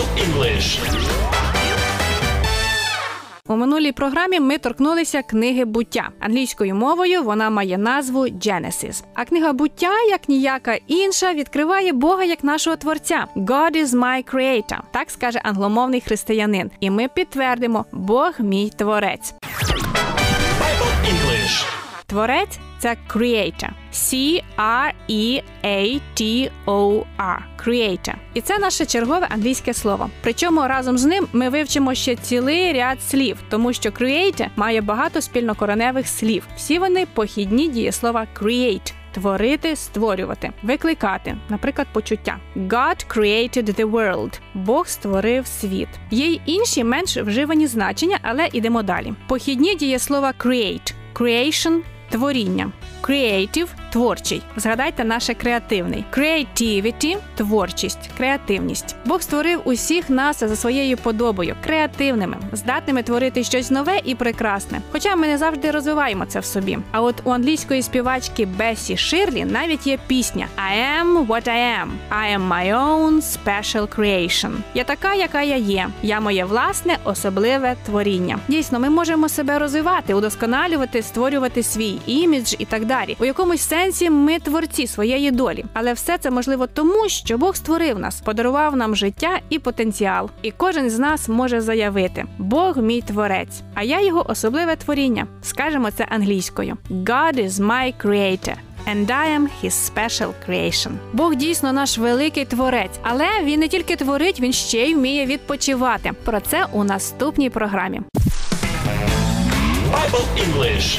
Bible English. У минулій програмі ми торкнулися книги буття. Англійською мовою вона має назву Genesis. А книга буття, як ніяка інша, відкриває Бога як нашого творця. God is my creator, так скаже англомовний християнин. І ми підтвердимо, Бог мій творець. Bible English. Творець це creator. C-R-E-A-T-O-R. Creator. І це наше чергове англійське слово. Причому разом з ним ми вивчимо ще цілий ряд слів, тому що creator має багато спільнокореневих слів. Всі вони похідні дієслова create. Творити, створювати, викликати, наприклад, почуття. God created the world. Бог створив світ. Є й інші менш вживані значення, але ідемо далі. Похідні дієслова create, creation – творіння. Creative – творчий. Згадайте наше креативний. Creativity – творчість, креативність. Бог створив усіх нас за своєю подобою, креативними, здатними творити щось нове і прекрасне. Хоча ми не завжди розвиваємо це в собі. А от у англійської співачки Бесі Ширлі навіть є пісня I am what I am. I am my own special creation. Я така, яка я є. Я моє власне особливе творіння. Дійсно, ми можемо себе розвивати, удосконалювати, створювати свій імідж і так далі. У якомусь сенсі ми творці своєї долі, але все це можливо тому, що Бог створив нас, подарував нам життя і потенціал. І кожен з нас може заявити: Бог мій творець, а я його особливе творіння. Скажемо це англійською: God is my creator. And I am his special creation. Бог дійсно наш великий творець, але він не тільки творить, він ще й вміє відпочивати. Про це у наступній програмі. Bible English.